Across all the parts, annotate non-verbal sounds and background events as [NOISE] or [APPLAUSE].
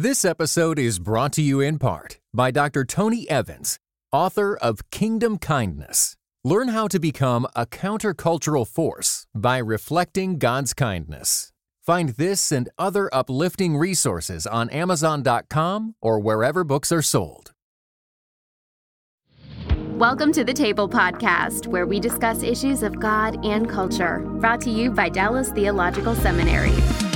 This episode is brought to you in part by Dr. Tony Evans, author of Kingdom Kindness. Learn how to become a countercultural force by reflecting God's kindness. Find this and other uplifting resources on Amazon.com or wherever books are sold. Welcome to the Table Podcast, where we discuss issues of God and culture, brought to you by Dallas Theological Seminary.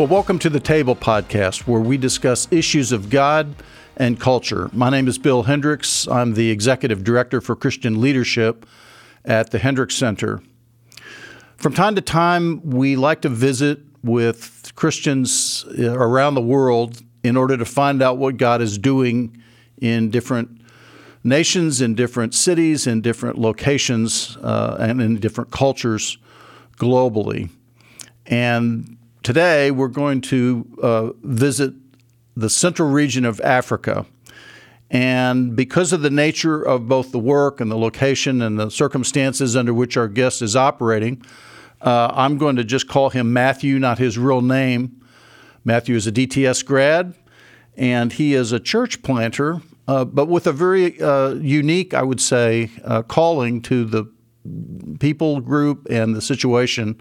Well, welcome to the Table Podcast, where we discuss issues of God and culture. My name is Bill Hendricks. I'm the Executive Director for Christian Leadership at the Hendricks Center. From time to time, we like to visit with Christians uh, around the world in order to find out what God is doing in different nations, in different cities, in different locations, uh, and in different cultures globally. And today we're going to uh, visit the central region of Africa. And because of the nature of both the work and the location and the circumstances under which our guest is operating, uh, I'm going to just call him Matthew, not his real name. Matthew is a DTS grad, and he is a church planter, uh, but with a very uh, unique, I would say, uh, calling to the people group and the situation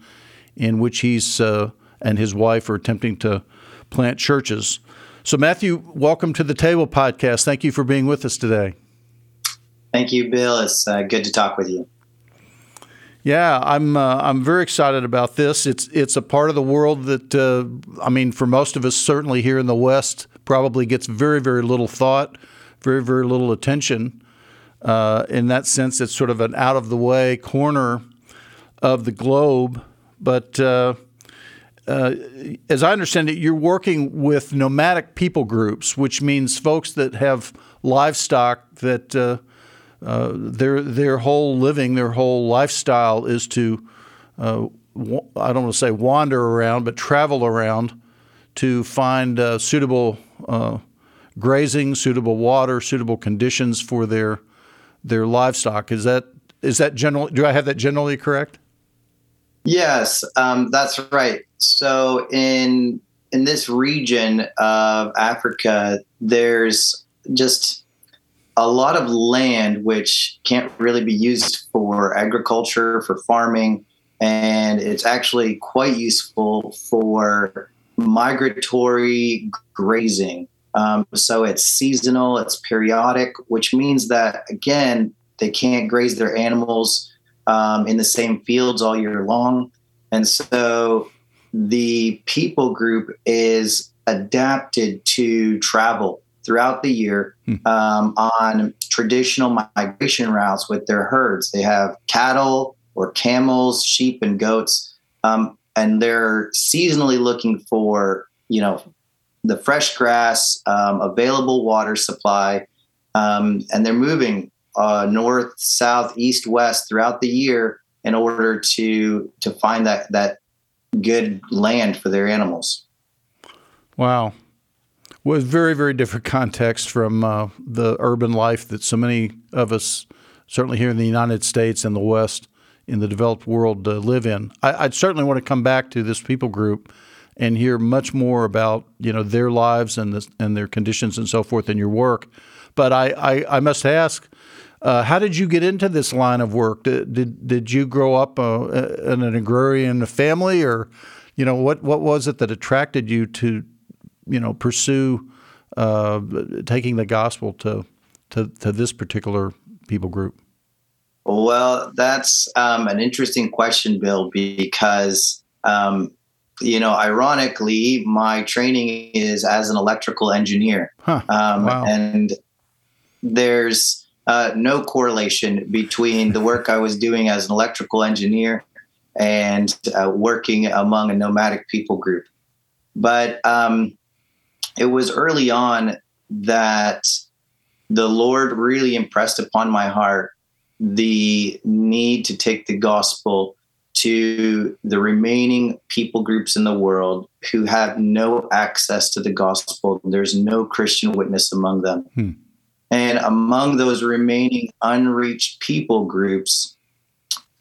in which he's uh, and his wife are attempting to plant churches. So, Matthew, welcome to the Table Podcast. Thank you for being with us today. Thank you, Bill. It's uh, good to talk with you. Yeah, I'm uh, I'm very excited about this. It's it's a part of the world that uh, I mean, for most of us, certainly here in the West, probably gets very very little thought, very very little attention. Uh, in that sense, it's sort of an out of the way corner of the globe, but uh, as I understand it, you're working with nomadic people groups, which means folks that have livestock that uh, uh, their their whole living, their whole lifestyle is to uh, I don't want to say wander around, but travel around to find uh, suitable uh, grazing, suitable water, suitable conditions for their their livestock. Is that is that general? Do I have that generally correct? Yes, um, that's right. So in in this region of Africa, there's just a lot of land which can't really be used for agriculture, for farming, and it's actually quite useful for migratory grazing. Um, so it's seasonal, it's periodic, which means that, again, they can't graze their animals um, in the same fields all year long. And so the people group is adapted to travel throughout the year hmm. um, on traditional migration routes with their herds. They have cattle or camels, sheep, and goats, um, and they're seasonally looking for you know the fresh grass, um, available water supply, um, and they're moving uh, north, south, east, west throughout the year in order to to find that that good land for their animals. Wow, was very, very different context from uh, the urban life that so many of us, certainly here in the United States and the West, in the developed world, uh, live in. I, would certainly want to come back to this people group and hear much more about you know their lives and the, and their conditions and so forth in your work. But I, I, I must ask, uh, how did you get into this line of work? Did did, did you grow up uh, in an agrarian family, or you know what what was it that attracted you to you know pursue uh, taking the gospel to, to to this particular people group? Well, that's um, an interesting question, Bill, because um, you know, ironically, my training is as an electrical engineer, huh. um, wow. and there's uh, no correlation between the work I was doing as an electrical engineer and uh, working among a nomadic people group. But um, it was early on that the Lord really impressed upon my heart the need to take the gospel to the remaining people groups in the world who have no access to the gospel. There's no Christian witness among them. Hmm. And among those remaining unreached people groups,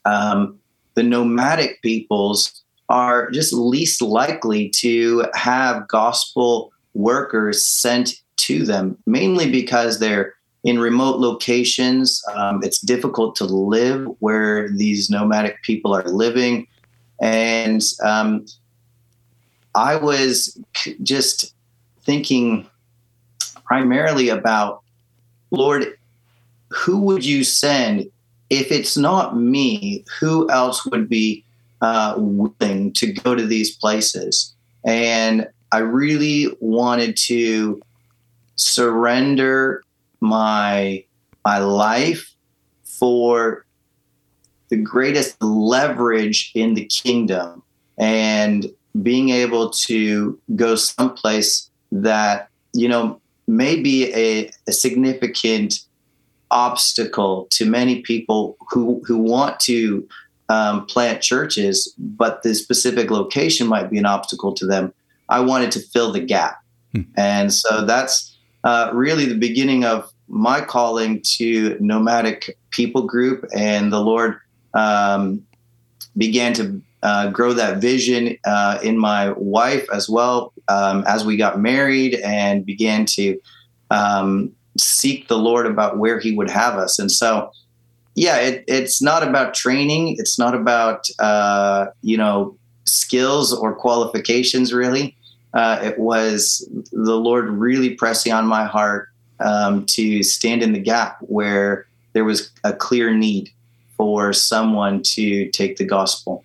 um, the nomadic peoples are just least likely to have gospel workers sent to them, mainly because they're in remote locations. Um, it's difficult to live where these nomadic people are living. And um, I was just thinking primarily about, Lord, who would you send? If it's not me, who else would be uh, willing to go to these places? And I really wanted to surrender my my life for the greatest leverage in the kingdom and being able to go someplace that you know may be a, a significant obstacle to many people who who want to um, plant churches, but the specific location might be an obstacle to them. I wanted to fill the gap, hmm. and so that's uh, really the beginning of my calling to nomadic people group, and the Lord um, began to uh, grow that vision uh, in my wife as well um, as we got married and began to um, seek the Lord about where He would have us. And so, yeah, it, it's not about training. It's not about uh, you know skills or qualifications. Really, uh, it was the Lord really pressing on my heart um, to stand in the gap where there was a clear need for someone to take the gospel.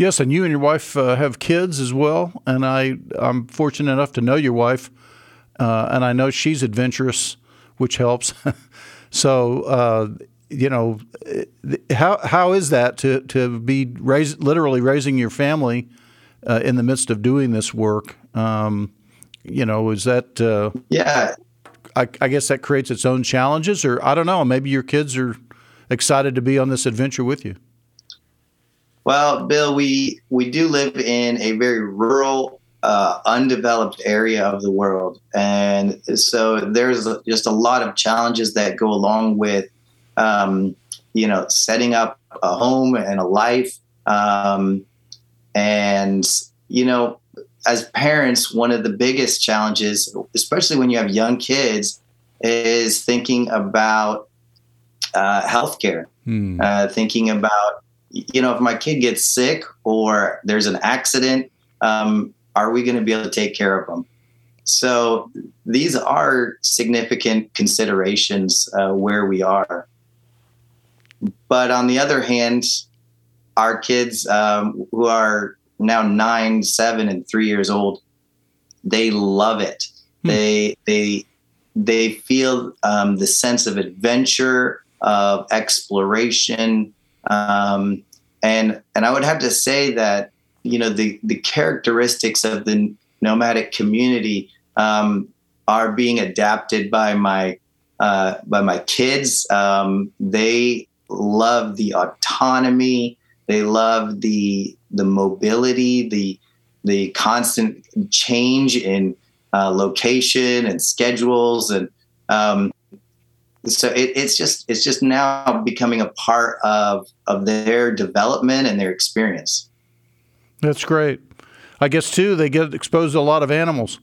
Yes, and you and your wife uh, have kids as well, and I I'm fortunate enough to know your wife, uh, and I know she's adventurous, which helps. [LAUGHS] so uh, you know, how how is that to to be raise, literally raising your family uh, in the midst of doing this work? Um, you know, is that uh, yeah? I, I guess that creates its own challenges, or I don't know. Maybe your kids are excited to be on this adventure with you. Well, Bill, we we do live in a very rural, uh, undeveloped area of the world, and so there's just a lot of challenges that go along with, um, you know, setting up a home and a life, um, and you know, as parents, one of the biggest challenges, especially when you have young kids, is thinking about uh, healthcare, hmm. uh, thinking about you know, if my kid gets sick or there's an accident, um, are we going to be able to take care of them? So these are significant considerations uh, where we are. But on the other hand, our kids um, who are now nine, seven, and three years old, they love it. Hmm. They they they feel um, the sense of adventure, of exploration, um, and and I would have to say that you know the the characteristics of the nomadic community um, are being adapted by my uh, by my kids. Um, they love the autonomy. They love the the mobility, the the constant change in uh, location and schedules, and um, so it, it's just it's just now becoming a part of of their development and their experience. That's great. I guess too they get exposed to a lot of animals.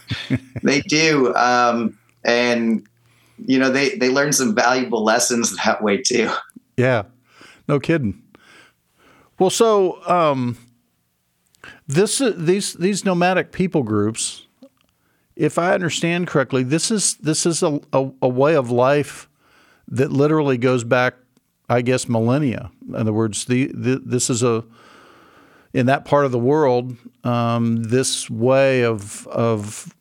[LAUGHS] they do, um, and you know they they learn some valuable lessons that way too. Yeah, no kidding. Well, so um, this these these nomadic people groups if I understand correctly, this is this is a, a, a, way of life that literally goes back, I guess, millennia. In other words, the, the this is a in that part of the world, um, this way of of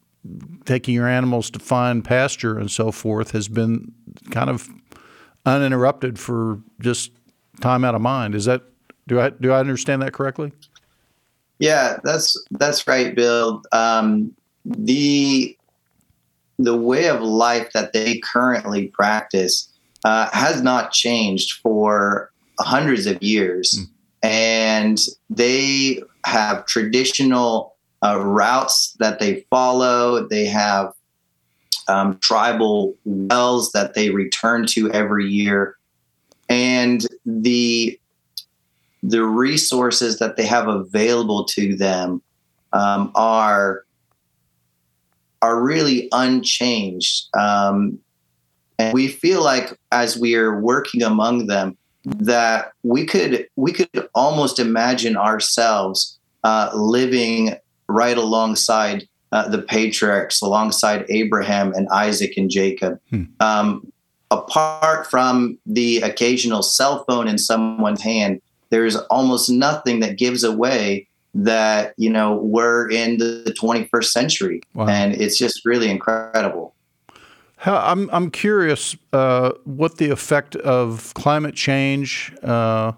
taking your animals to find pasture and so forth has been kind of uninterrupted for just time out of mind. Is that do I do I understand that correctly? Yeah, that's that's right, Bill. Um, the the way of life that they currently practice uh, has not changed for hundreds of years, mm. and they have traditional uh, routes that they follow. They have um, tribal wells that they return to every year, and the the resources that they have available to them um, are are really unchanged. Um, and we feel like as we are working among them, that we could we could almost imagine ourselves uh, living right alongside uh, the patriarchs, alongside Abraham and Isaac and Jacob. Hmm. Um, apart from the occasional cell phone in someone's hand, there's almost nothing that gives away that you know we're in the 21st century, wow. and it's just really incredible. How, I'm I'm curious uh, what the effect of climate change uh,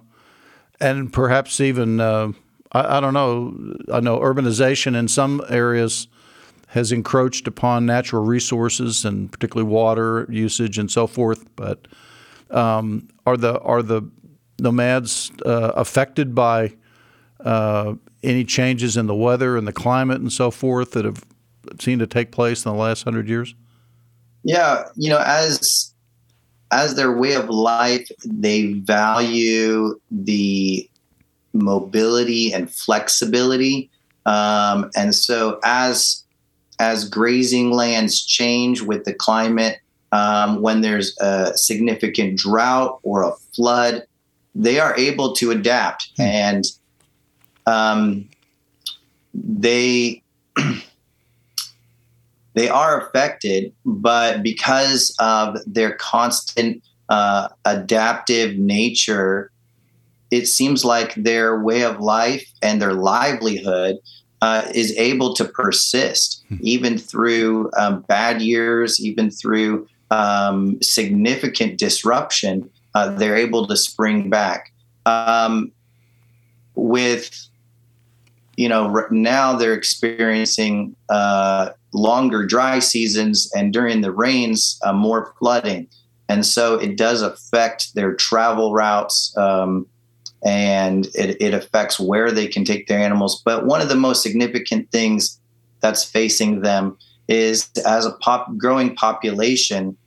and perhaps even uh, I, I, don't know I know urbanization in some areas has encroached upon natural resources and particularly water usage and so forth. But um, are the are the nomads uh, affected by uh, any changes in the weather and the climate and so forth that have seemed to take place in the last hundred years? Yeah, you know, as as their way of life, they value the mobility and flexibility, um, and so as as grazing lands change with the climate, um, when there's a significant drought or a flood, they are able to adapt hmm. and um, they [CLEARS THROAT] they are affected, but because of their constant uh, adaptive nature, it seems like their way of life and their livelihood uh, is able to persist hmm. even through um, bad years, even through um, significant disruption. Uh, they're able to spring back. Um, with you know now they're experiencing uh, longer dry seasons and during the rains uh, more flooding. And so it does affect their travel routes um, and it, it affects where they can take their animals. But one of the most significant things that's facing them is as a pop growing population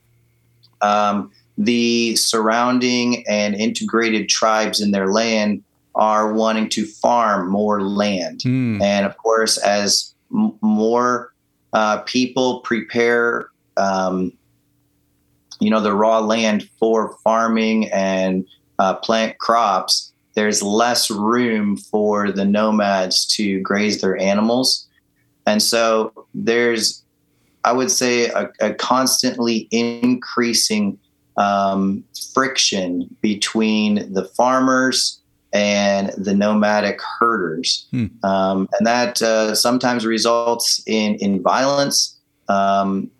um, the surrounding and integrated tribes in their land are wanting to farm more land. Mm. And of course, as m- more uh, people prepare, um, you know, the raw land for farming and uh, plant crops, there's less room for the nomads to graze their animals. And so there's, I would say, a, a constantly increasing um, friction between the farmers and the nomadic herders. Hmm. Um, and that uh, sometimes results in, in violence. Um,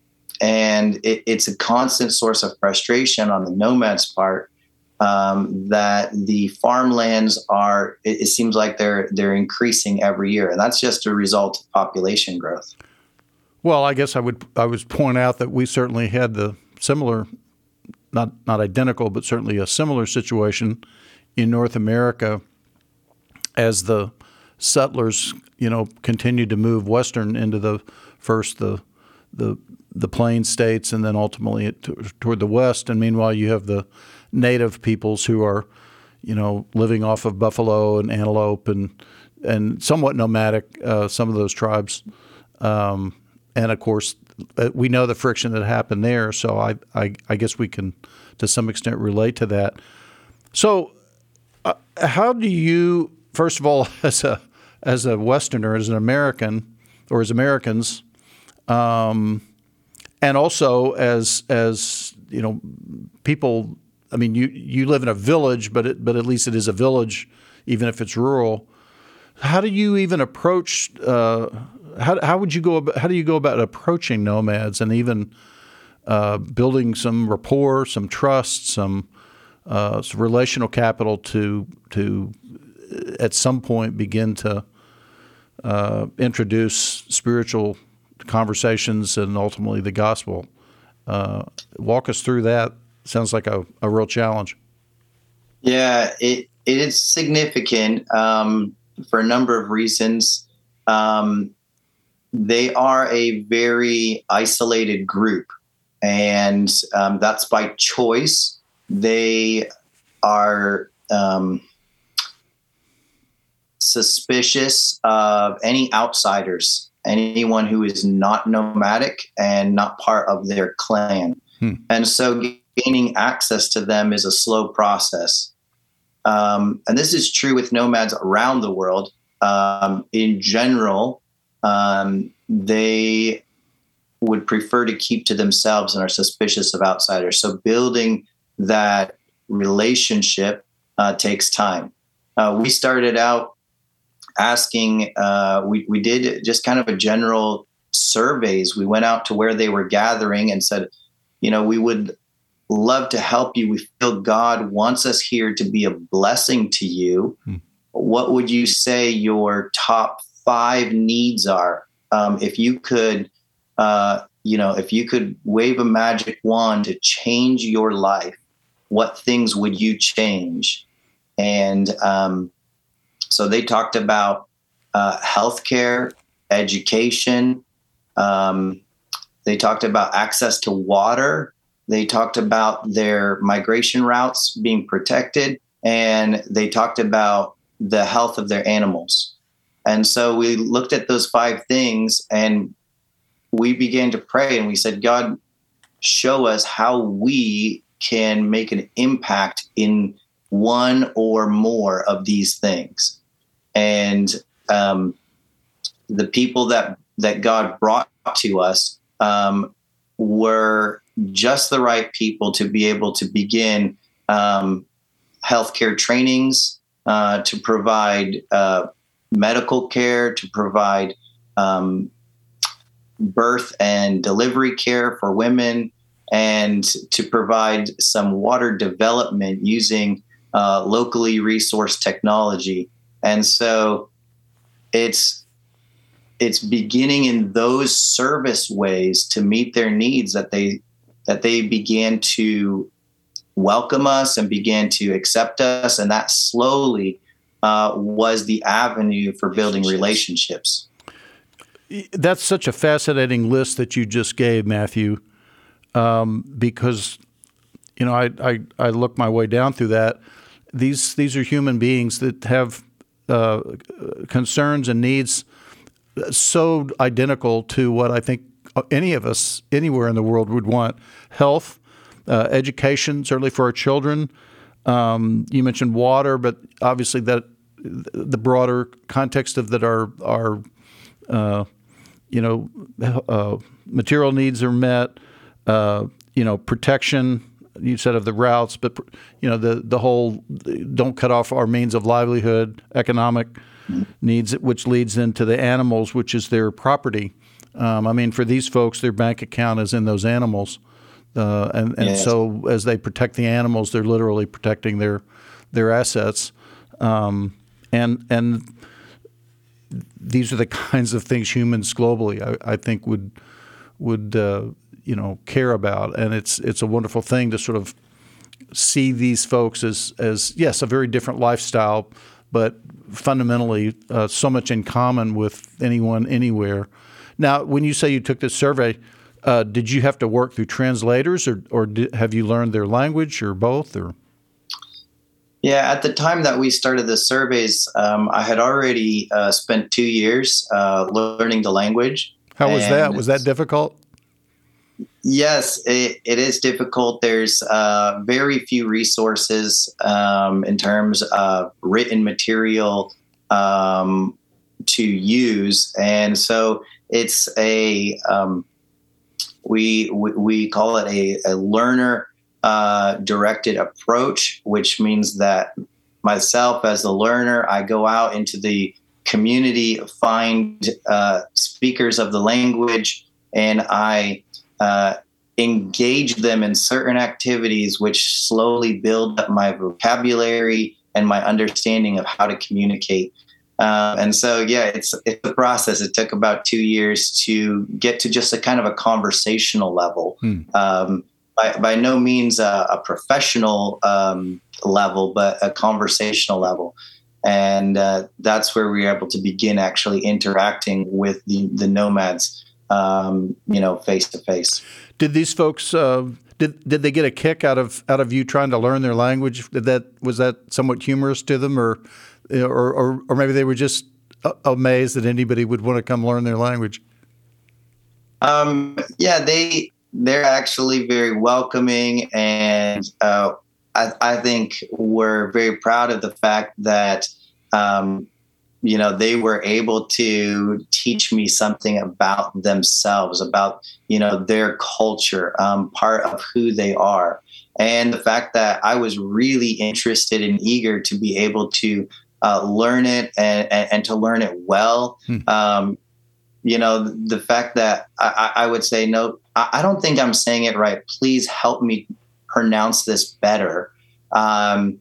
and it, it's a constant source of frustration on the nomads' part um, that the farmlands are, it, it, seems like they're, they're increasing every year. And that's just a result of population growth. Well, I guess I would I would point out that we certainly had the similar, not not identical, but certainly a similar situation in North America as the settlers, you know, continued to move western into the first the the the plain states and then ultimately toward the west. And meanwhile, you have the native peoples who are, you know, living off of buffalo and antelope and and somewhat nomadic. Uh, some of those tribes, um, and of course, uh, we know the friction that happened there. So I, I I guess we can to some extent relate to that. So uh, how do you, first of all, [LAUGHS] as a as a Westerner, as an American, or as Americans, um, and also as as you know, people. I mean, you you live in a village, but it, but at least it is a village, even if it's rural. How do you even approach? Uh, how how would you go? About, how do you go about approaching nomads and even uh, building some rapport, some trust, some uh, relational capital to to uh, at some point begin to uh, introduce spiritual conversations and ultimately the gospel. Uh, walk us through that. Sounds like a, a real challenge. Yeah, it it is significant um, for a number of reasons. Um, they are a very isolated group, and um, that's by choice they are um, suspicious of any outsiders, anyone who is not nomadic and not part of their clan. Hmm. And so gaining access to them is a slow process. Um, and this is true with nomads around the world. Um, in general, um, they would prefer to keep to themselves and are suspicious of outsiders. So building that relationship uh, takes time. Uh, we started out asking, uh, we, we did just kind of a general surveys. We went out to where they were gathering and said, you know, we would love to help you. We feel God wants us here to be a blessing to you. Hmm. What would you say your top five needs are? Um, if you could, uh, you know, if you could wave a magic wand to change your life, what things would you change? And um, so they talked about uh, healthcare, education. Um, they talked about access to water. They talked about their migration routes being protected, and they talked about the health of their animals. And so we looked at those five things and we began to pray and we said, God, show us how we can make an impact in one or more of these things. And um, the people that that God brought to us um, were just the right people to be able to begin um, healthcare trainings, uh, to provide uh, medical care, to provide um, birth and delivery care for women, and to provide some water development using uh, locally resourced technology. And so it's it's beginning in those service ways to meet their needs that they that they began to welcome us and began to accept us. And that slowly uh, was the avenue for building relationships. That's such a fascinating list that you just gave matthew um, because you know I, I, I look my way down through that these these are human beings that have uh, concerns and needs so identical to what I think any of us anywhere in the world would want health, uh, education, certainly for our children. Um, you mentioned water, but obviously that the broader context of that our our uh, you know uh, material needs are met. Uh, you know protection. You said of the routes, but you know the the whole don't cut off our means of livelihood, economic needs, which leads into the animals, which is their property. Um, I mean, for these folks, their bank account is in those animals, uh, and and yes. so as they protect the animals, they're literally protecting their their assets, um, and and these are the [LAUGHS] kinds of things humans globally, I, I think, would would uh, you know care about, and it's it's a wonderful thing to sort of see these folks as as yes, a very different lifestyle, but fundamentally uh, so much in common with anyone anywhere. Now, when you say you took this survey, uh, did you have to work through translators, or or did, have you learned their language, or both, or? Yeah, at the time that we started the surveys, um, I had already uh, spent two years uh, learning the language. How was that? Was that difficult? Yes, it, it is difficult. There's uh, very few resources um, in terms of written material um, to use, and so it's a um, we, we call it a, a learner uh, directed approach, which means that myself as a learner, I go out into the community, find uh, speakers of the language, and I uh, engage them in certain activities which slowly build up my vocabulary and my understanding of how to communicate. Uh, and so, yeah, it's it's a process. It took about two years to get to just a kind of a conversational level. Hmm. Um, by, by no means a, a professional um, level, but a conversational level. And uh, that's where we were able to begin actually interacting with the, the nomads um, you know, face to face. Did these folks uh, Did did they get a kick out of out of you trying to learn their language? Did that was that somewhat humorous to them, or or or, or maybe they were just amazed that anybody would want to come learn their language? Um, yeah, they they're actually very welcoming, and uh, I, I, think we're very proud of the fact that um, you know they were able to teach me something about themselves, about you know their culture, um, part of who they are, and the fact that I was really interested and eager to be able to uh, learn it and, and, and, to learn it well. Hmm. Um, you know, the fact that I, I would say, no, I, don't think I'm saying it right. Please help me pronounce this better. Um,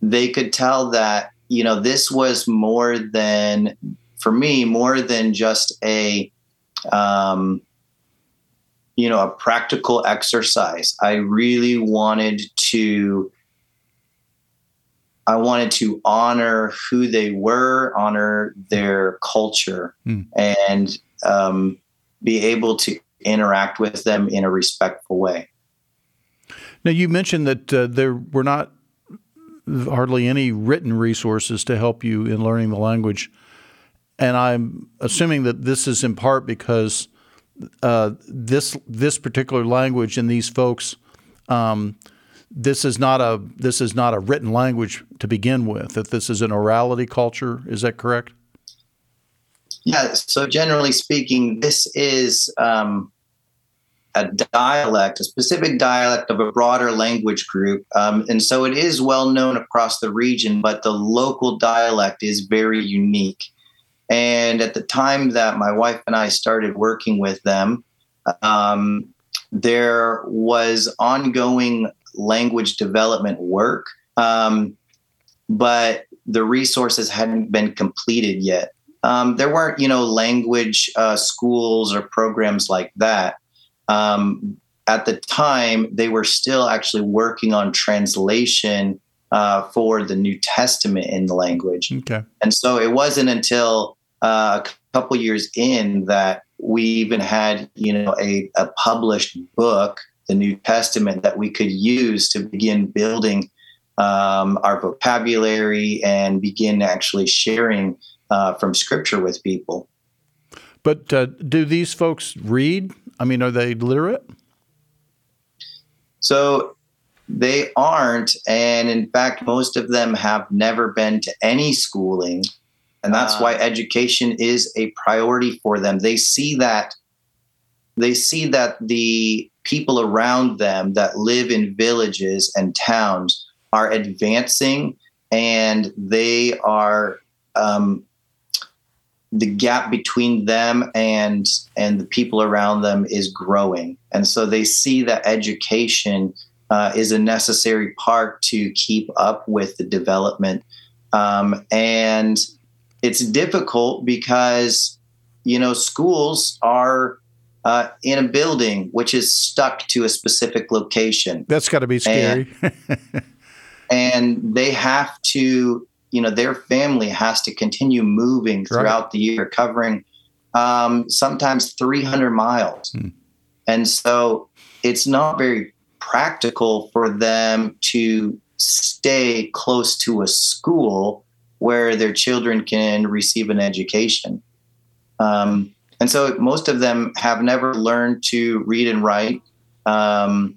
they could tell that, you know, this was more than, for me, more than just a, um, you know, a practical exercise. I really wanted to I wanted to honor who they were, honor their culture, mm. and um, be able to interact with them in a respectful way. Now, you mentioned that uh, there were not hardly any written resources to help you in learning the language. And I'm assuming that this is in part because uh, this this particular language and these folks um, this is not a this is not a written language to begin with. That this is an orality culture. Is that correct? Yeah. So generally speaking, this is um, a dialect, a specific dialect of a broader language group, um, and so it is well known across the region. But the local dialect is very unique. And at the time that my wife and I started working with them, um, there was ongoing language development work, um, but the resources hadn't been completed yet. Um, there weren't, you know, language uh, schools or programs like that. Um, at the time, they were still actually working on translation uh, for the New Testament in the language. Okay. And so it wasn't until uh, a couple years in that we even had, you know, a, a published book the New Testament that we could use to begin building um, our vocabulary and begin actually sharing uh, from Scripture with people. But uh, do these folks read? I mean, are they literate? So they aren't. And in fact, most of them have never been to any schooling. And that's uh, why education is a priority for them. They see that they see that the people around them that live in villages and towns are advancing and they are um, the gap between them and and the people around them is growing and so they see that education uh, is a necessary part to keep up with the development um, and it's difficult because you know schools are uh, in a building which is stuck to a specific location. That's got to be scary. And, [LAUGHS] and, they have to, you know, their family has to continue moving throughout right. the year, covering um, sometimes 300 miles. Hmm. And so it's not very practical for them to stay close to a school where their children can receive an education. Um, and so most of them have never learned to read and write. Um,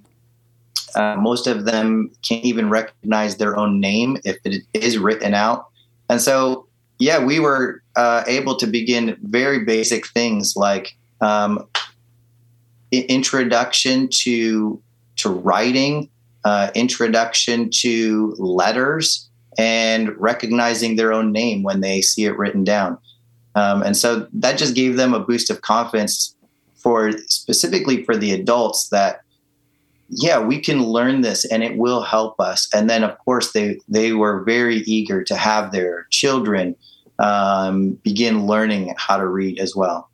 uh, most of them can't even recognize their own name if it is written out. And so, yeah, we were uh, able to begin very basic things like um, introduction to to writing, uh, introduction to letters, and recognizing their own name when they see it written down. Um, and so that just gave them a boost of confidence for specifically for the adults that yeah we can learn this and it will help us and then of course they they were very eager to have their children um, begin learning how to read as well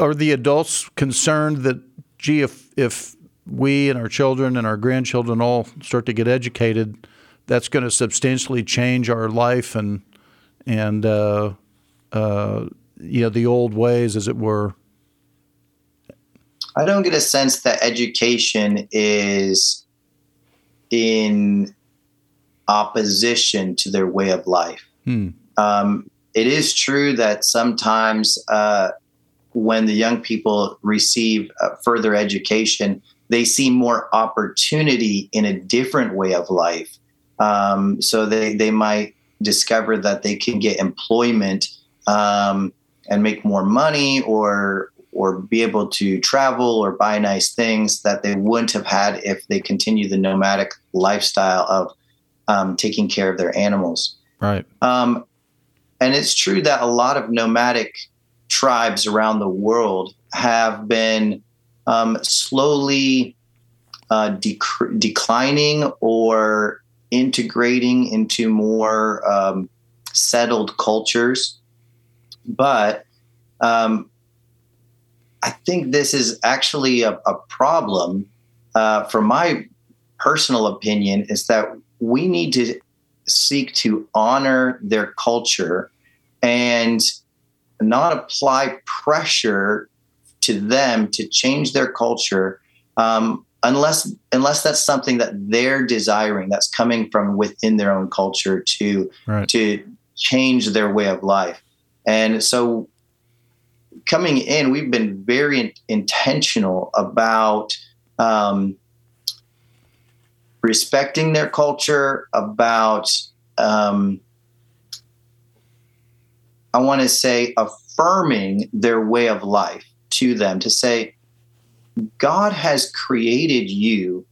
are the adults concerned that gee if if we and our children and our grandchildren all start to get educated that's going to substantially change our life and and uh, uh, you know the old ways, as it were? I don't get a sense that education is in opposition to their way of life. Hmm. Um, it is true that sometimes uh, when the young people receive uh, further education, they see more opportunity in a different way of life. Um, so they, they might discover that they can get employment um, and make more money or or be able to travel or buy nice things that they wouldn't have had if they continue the nomadic lifestyle of um, taking care of their animals. Right. Um, and it's true that a lot of nomadic tribes around the world have been um, slowly uh, dec- declining or integrating into more um, settled cultures. But um, I think this is actually a, a problem. Uh, from my personal opinion, is that we need to seek to honor their culture and not apply pressure to them to change their culture um, unless unless that's something that they're desiring that's coming from within their own culture to right. to change their way of life and so coming in we've been very in- intentional about um, respecting their culture about um, i want to say affirming their way of life to them to say God has created you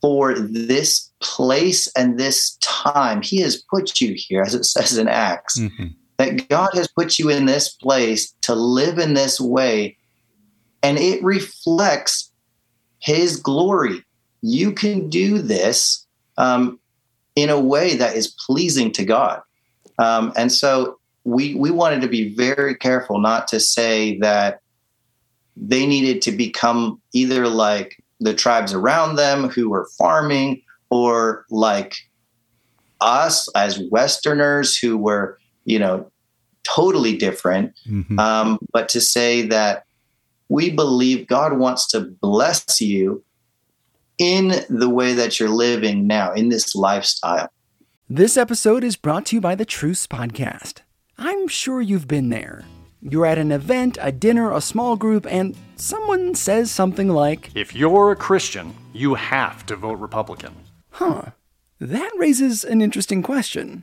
for this place and this time. He has put you here, as it says in Acts, mm-hmm. That God has put you in this place to live in this way, and it reflects His glory. You can do this um, in a way that is pleasing to God. Um, and so we we wanted to be very careful not to say that they needed to become either like the tribes around them who were farming or like us as westerners who were you know totally different mm-hmm. um, but to say that we believe god wants to bless you in the way that you're living now in this lifestyle this episode is brought to you by the truce podcast i'm sure you've been there you're at an event, a dinner, a small group, and someone says something like, If you're a Christian, you have to vote Republican. Huh. That raises an interesting question.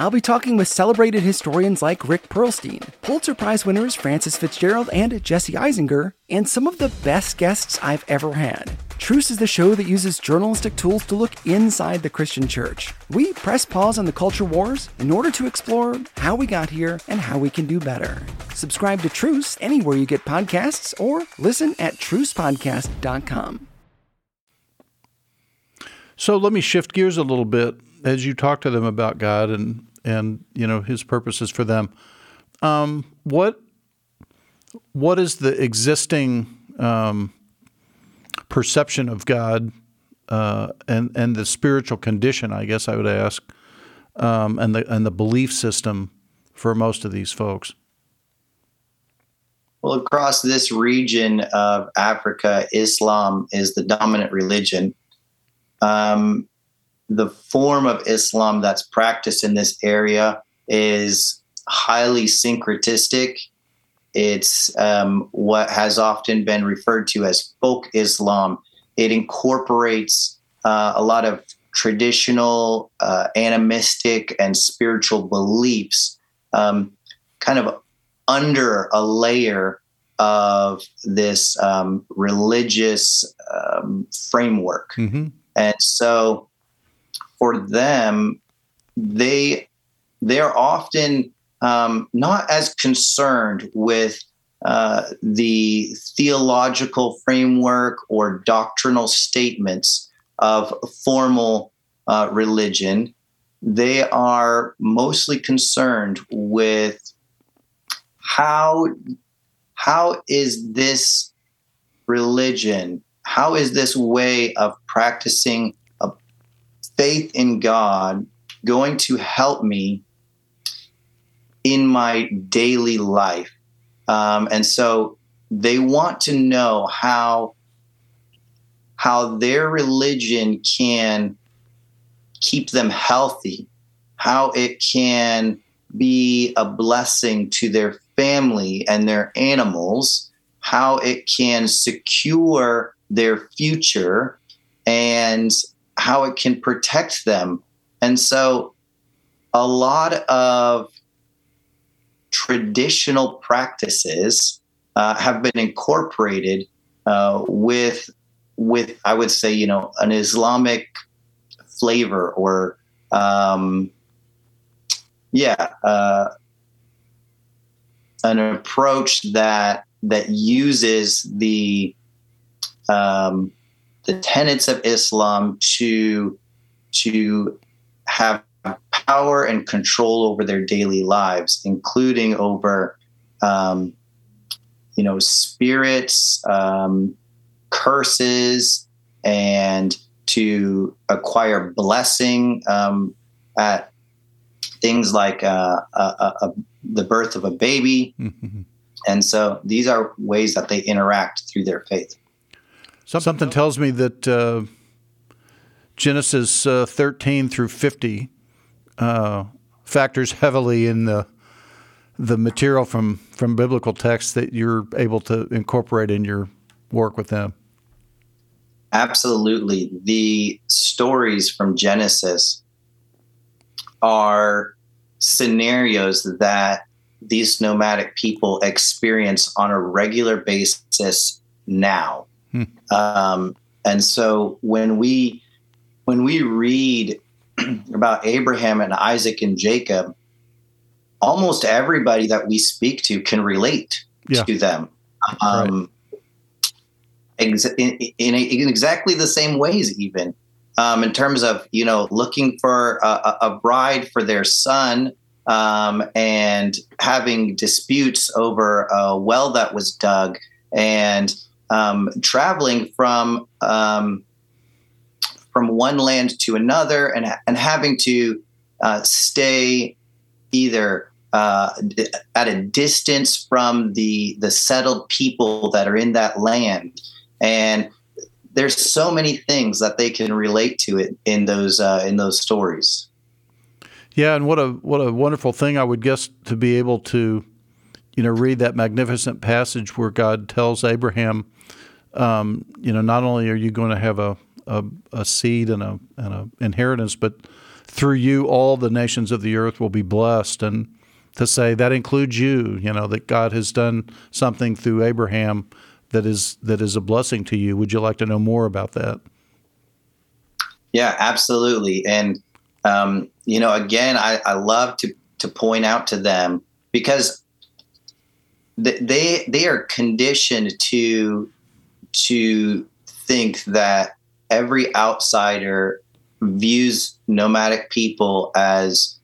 I'll be talking with celebrated historians like Rick Perlstein, Pulitzer Prize winners Frances FitzGerald and Jesse Eisinger, and some of the best guests I've ever had. Truce is the show that uses journalistic tools to look inside the Christian church. We press pause on the culture wars in order to explore how we got here and how we can do better. Subscribe to Truce anywhere you get podcasts or listen at trucepodcast.com. So let me shift gears a little bit as you talk to them about God and and you know His purposes for them. Um, what what is the existing um, perception of God uh, and and the spiritual condition? I guess I would ask, um, and the and the belief system for most of these folks. Well, across this region of Africa, Islam is the dominant religion. Um, the form of Islam that's practiced in this area is highly syncretistic. It's um, what has often been referred to as folk Islam. It incorporates uh, a lot of traditional, uh, animistic, and spiritual beliefs, um, kind of under a layer of this um, religious um, framework. Mm-hmm. And so for them, they they're often um, not as concerned with uh, the theological framework or doctrinal statements of formal uh, religion. they are mostly concerned with how how is this religion how is this way of practicing faith in god going to help me in my daily life. Um, and so they want to know how how their religion can keep them healthy, how it can be a blessing to their family and their animals, how it can secure their future, and how it can protect them. And so, a lot of traditional practices uh, have been incorporated uh, with with I would say you know an Islamic flavor or um, yeah uh, an approach that that uses the um, the tenets of Islam to to have power and control over their daily lives, including over um, you know spirits, um, curses, and to acquire blessing um, at things like uh, uh, uh, the birth of a baby. Mm-hmm. And so these are ways that they interact through their faith. Something tells me that uh, Genesis uh, 13 through 50 uh, factors heavily in the the material from, from biblical texts that you're able to incorporate in your work with them. Absolutely. The stories from Genesis are scenarios that these nomadic people experience on a regular basis now. Hmm. Um, and so when we when we read [CLEARS THROAT] about Abraham and Isaac and Jacob, almost everybody that we speak to can relate yeah. to them. Um, right ex- in, in, in, exactly the same ways, even um, in terms of you know looking for a, a bride for their son um, and having disputes over a well that was dug and um, traveling from um, from one land to another and and having to uh, stay either uh, at a distance from the the settled people that are in that land and there's so many things that they can relate to it in those uh, in those stories. Yeah, and what a what a wonderful thing I would guess to be able to, you know, read that magnificent passage where God tells Abraham, um, you know, not only are you going to have a, a, a seed and a and a inheritance, but through you all the nations of the earth will be blessed, and to say that includes you, you know, that God has done something through Abraham that is that is a blessing to you. Would you like to know more about that? Yeah, absolutely. And um, you know, again, I, I love to to point out to them because they they are conditioned to to think that every outsider views nomadic people as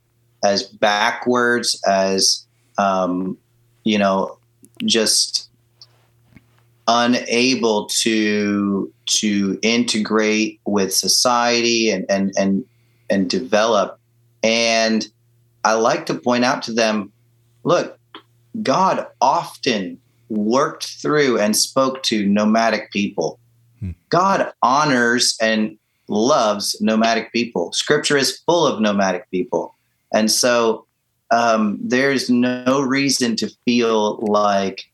as backwards as um, you know just unable to to integrate with society and and and and develop. And i like to point out to them look god often worked through and spoke to nomadic people hmm. god honors and loves nomadic people scripture is full of nomadic people and so um, there's no reason to feel like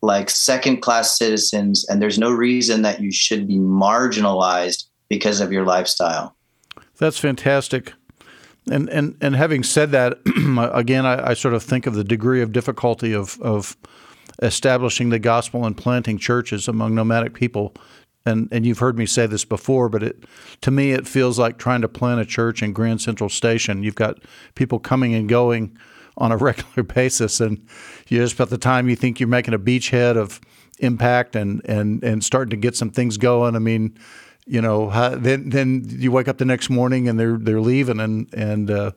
like second class citizens, and there's no reason that you should be marginalized because of your lifestyle. That's fantastic. And and and having said that, [CLEARS THROAT] again, I, I, sort of think of the degree of difficulty of of establishing the gospel and planting churches among nomadic people. And and you've heard me say this before, but it to me it feels like trying to plant a church in Grand Central Station. You've got people coming and going on a [LAUGHS] regular basis, and you just about the time you think you're making a beachhead of impact and and and starting to get some things going. I mean, you know, how, then then you wake up the next morning and they're they're leaving, and and uh,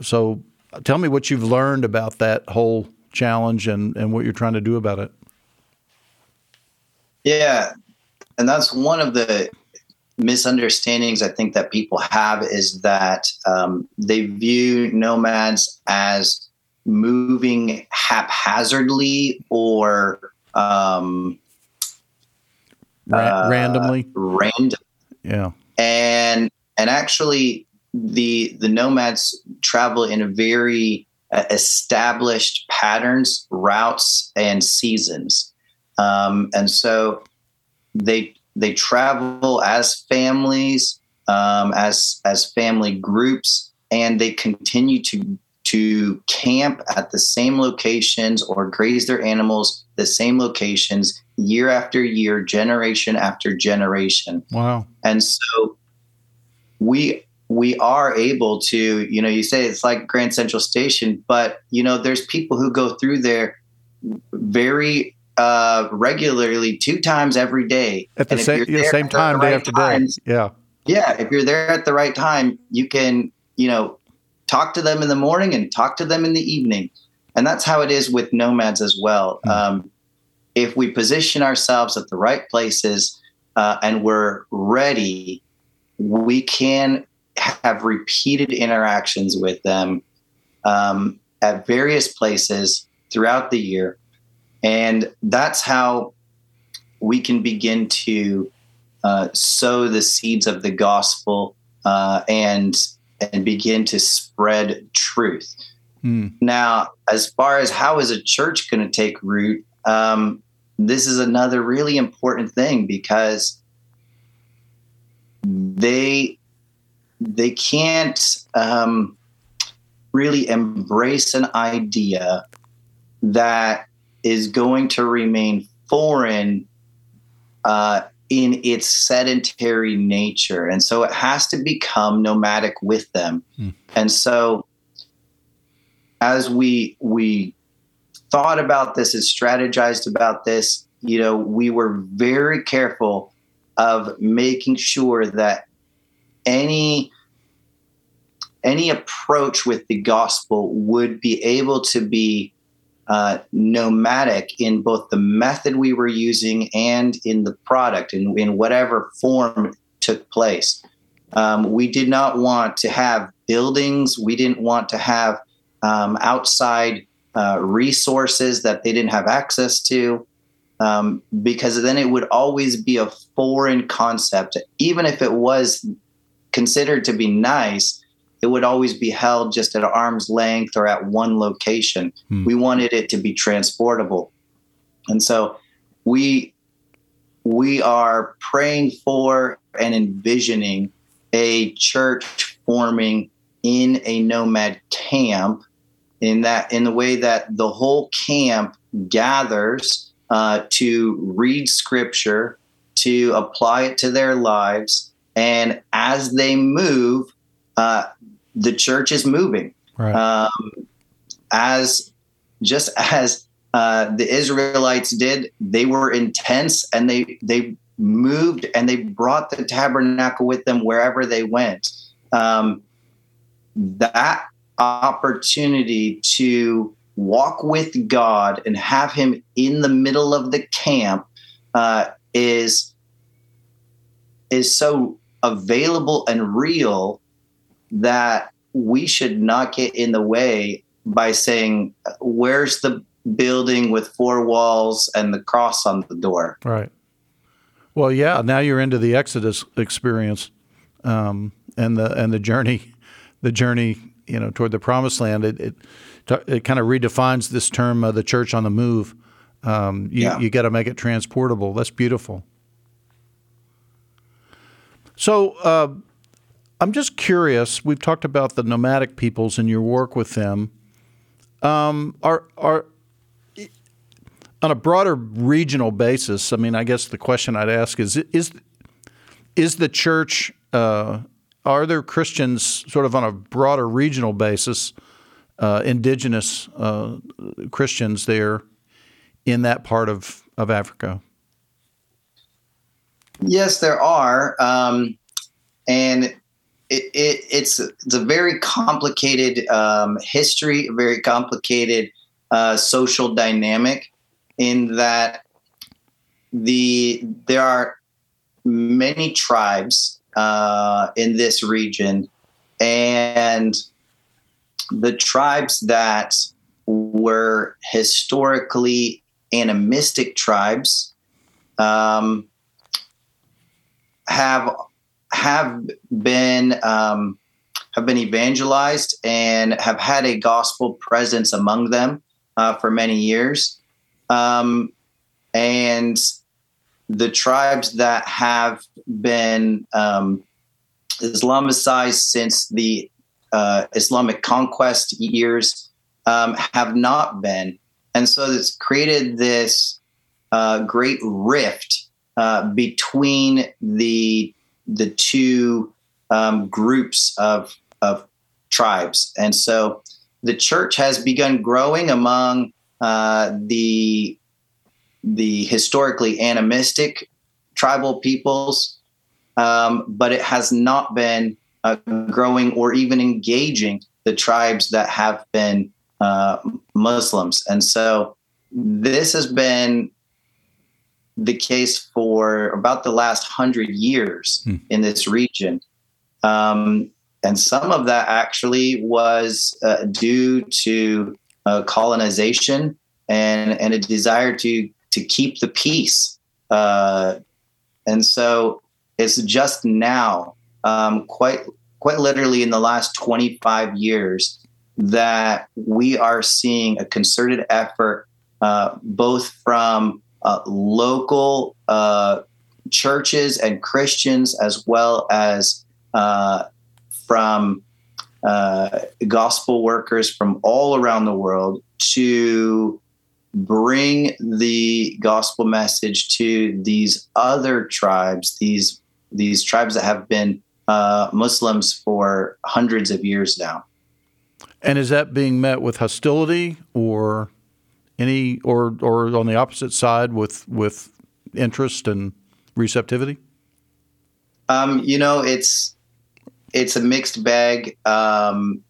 so tell me what you've learned about that whole challenge and and what you're trying to do about it. Yeah, and that's one of the misunderstandings I think that people have is that um, they view nomads as moving haphazardly or um, Ra- uh, randomly. random Yeah. and and actually the the nomads travel in a very uh, established patterns routes and seasons um, and so they they travel as families um, as as family groups and they continue to to camp at the same locations or graze their animals the same locations year after year generation after generation Wow. and so we we are able to you know you say it's like grand central station but you know there's people who go through there very uh regularly two times every day At the And same yeah, same time, day right after day. Yeah. yeah if you're there at the right time you can you know talk to them in the morning and talk to them in the evening. And that's how it is with nomads as well. Hmm. um, if we position ourselves at the right places uh, and we're ready we can have repeated interactions with them um, at various places throughout the year. And that's how we can begin to uh, sow the seeds of the gospel uh, and and begin to spread truth. Hmm. Now, as far as how is a church going to take root, um, this is another really important thing because they they can't um, really embrace an idea that is going to remain foreign uh, in its sedentary nature. And so it has to become nomadic with them. Hmm. And so as we we thought about this and strategized about this, you know, we were very careful of making sure that any any approach with the gospel would be able to be uh, nomadic in both the method we were using and in the product and in, whatever form took place. Um, we did not want to have buildings. We didn't want to have um, outside uh, resources that they didn't have access to, um, because then it would always be a foreign concept. Even if it was considered to be nice, it would always be held just at arm's length or at one location. Hmm. We wanted it to be transportable. And so we we are praying for and envisioning a church forming in a nomad camp in that in the way that the whole camp gathers uh, to read scripture to apply it to their lives and as they move uh, the church is moving Right. um, as just as uh, the Israelites did, they were intense and they they moved and they brought the tabernacle with them wherever they went. Um, that opportunity to walk with God and have Him in the middle of the camp uh, is is so available and real that we should not get in the way by saying, "Where's the building with four walls and the cross on the door?" Right. Well, yeah. Now you're into the Exodus experience, um, and the and the journey, the journey, you know, toward the promised land. It it, it kind of redefines this term, uh, the church on the move. Um, you Yeah. you got to make it transportable. That's beautiful. So uh, I'm just curious. We've talked about the nomadic peoples and your work with them. Um, are are on a broader regional basis, I mean, I guess the question I'd ask is: is is the church? Uh, are there Christians sort of on a broader regional basis, uh, indigenous uh, Christians there in that part of of Africa? Yes, there are, um, and it, it, it's it's a very complicated um, history, a very complicated uh, social dynamic, in that the there are many tribes uh, in this region, and the tribes that were historically animistic tribes um, have have been um, have been evangelized and have had a gospel presence among them uh, for many years, um, and the tribes that have been um, Islamicized since the uh, Islamic conquest years um, have not been. And so it's created this uh, great rift uh, between the the two um, groups of of tribes, and so the church has begun growing among uh, the the historically animistic tribal peoples, um, but it has not been uh, growing or even engaging the tribes that have been uh, Muslims. And so this has been the case for about the last hundred years hmm. in this region. Um, and some of that actually was uh, due to uh, colonization and, and a desire to, to keep the peace. Uh, and so it's just now, um, quite quite literally in the last 25 years, that we are seeing a concerted effort, uh, both from uh, local uh, churches and Christians, as well as uh, from uh, gospel workers from all around the world, to bring the gospel message to these other tribes, these these tribes that have been uh, Muslims for hundreds of years now. And is that being met with hostility or any or or on the opposite side with with interest and receptivity? Um, you know, it's it's a mixed bag. Um,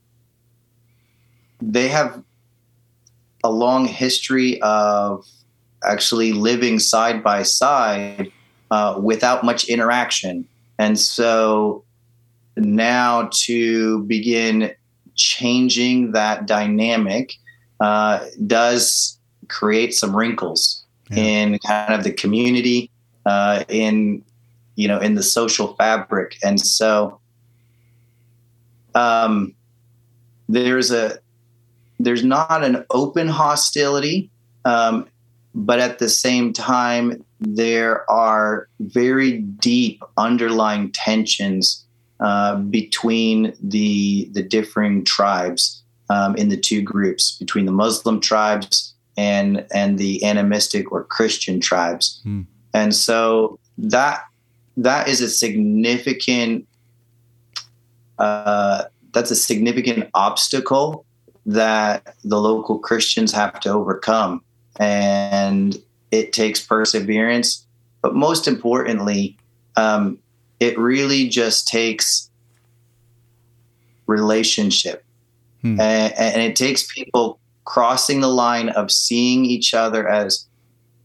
they have a long history of actually living side by side uh, without much interaction, and so now to begin changing that dynamic uh, does create some wrinkles yeah. in kind of the community, uh, in you know, in the social fabric, and so um, there's a there's not an open hostility, um, but at the same time there are very deep underlying tensions uh, between the the differing tribes um, in the two groups, between the Muslim tribes and and the animistic or Christian tribes, hmm. and so that that is a significant uh, that's a significant obstacle that the local Christians have to overcome, and it takes perseverance, but most importantly, um, it really just takes relationship hmm. and, and, it takes people crossing the line of seeing each other as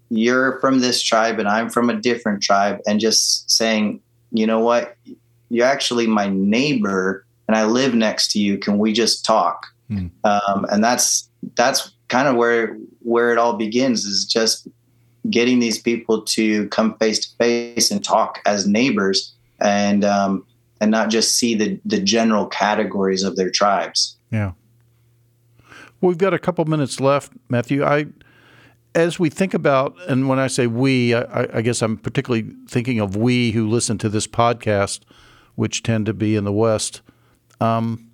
you're from this tribe and i'm from a different tribe and just saying you know what you're actually my neighbor and i live next to you can we just talk hmm. um, and that's that's kind of where where it all begins is just getting these people to come face to face and talk as neighbors and um, and not just see the the general categories of their tribes. Yeah. Well, we've got a couple minutes left, Matthew. I, as we think about, and when I say we, I, I guess I'm particularly thinking of we who listen to this podcast, which tend to be in the West. Um,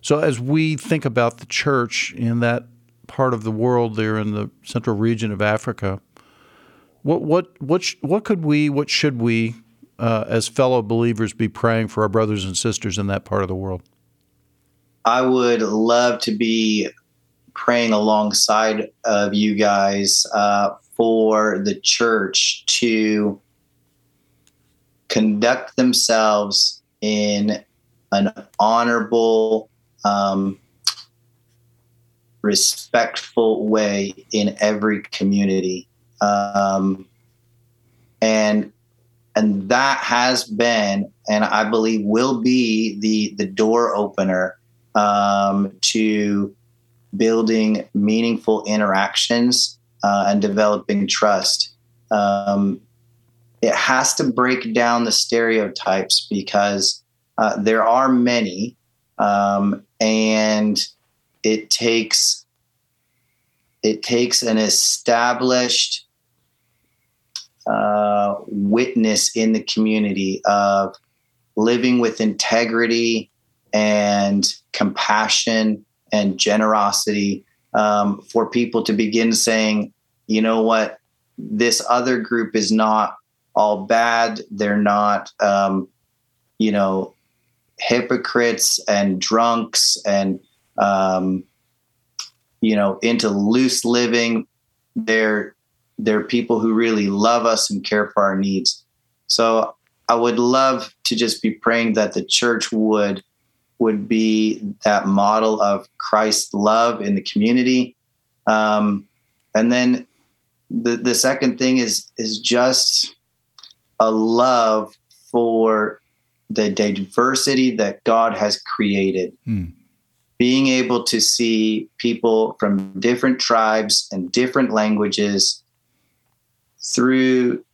so as we think about the church in that part of the world, there in the central region of Africa, what what what sh- what could we, what should we uh, as fellow believers be praying for our brothers and sisters in that part of the world? I would love to be praying alongside of you guys uh, for the church to conduct themselves in an honorable, um, respectful way in every community. Um, and and that has been and i believe will be the the door opener um, to building meaningful interactions uh, and developing trust. Um, it has to break down the stereotypes because uh, there are many um, and it takes it takes an established uh, witness in the community of living with integrity and compassion and generosity um, for people to begin saying, you know what, this other group is not all bad. They're not, um, you know, hypocrites and drunks and, um, you know, into loose living. They're they're people who really love us and care for our needs. So I would love to just be praying that the church would would be that model of Christ's love in the community. Um, and then the the second thing is is just a love for the diversity that God has created. Hmm. Being able to see people from different tribes and different languages through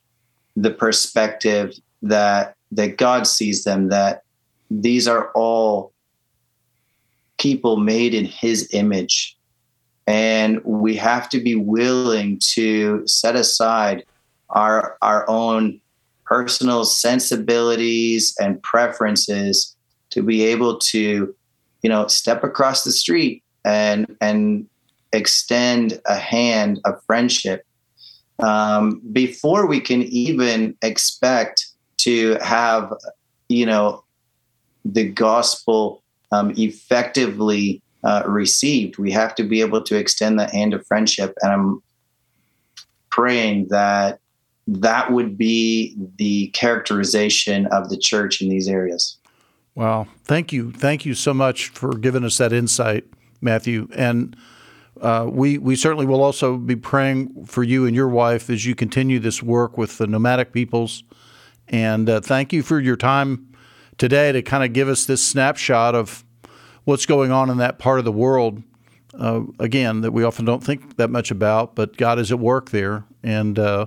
the perspective that that God sees them that these are all people made in his image. And we have to be willing to set aside our our own personal sensibilities and preferences to be able to you know step across the street and and extend a hand of friendship um, before we can even expect to have, you know, the gospel um, effectively uh, received. We have to be able to extend the hand of friendship. And I'm praying that that would be the characterization of the church in these areas. Wow. Thank you. Thank you so much for giving us that insight, Matthew. And uh, we we certainly will also be praying for you and your wife as you continue this work with the nomadic peoples. And uh, thank you for your time today to kind of give us this snapshot of what's going on in that part of the world. Uh, again, that we often don't think that much about, but God is at work there, and uh,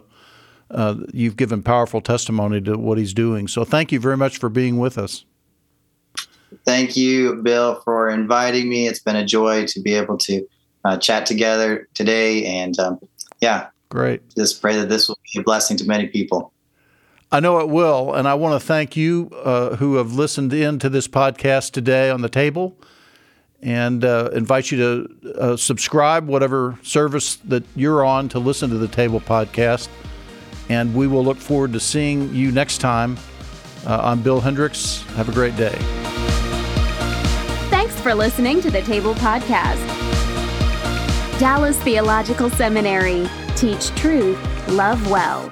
uh, you've given powerful testimony to what He's doing. So, thank you very much for being with us. Thank you, Bill, for inviting me. It's been a joy to be able to uh, chat together today. And um, yeah, great. Just pray that this will be a blessing to many people. I know it will. And I want to thank you uh, who have listened in to this podcast today on the table and uh, invite you to uh, subscribe, whatever service that you're on, to listen to the Table Podcast. And we will look forward to seeing you next time. Uh, I'm Bill Hendricks. Have a great day. Thanks for listening to the Table Podcast. Dallas Theological Seminary. Teach truth, love well.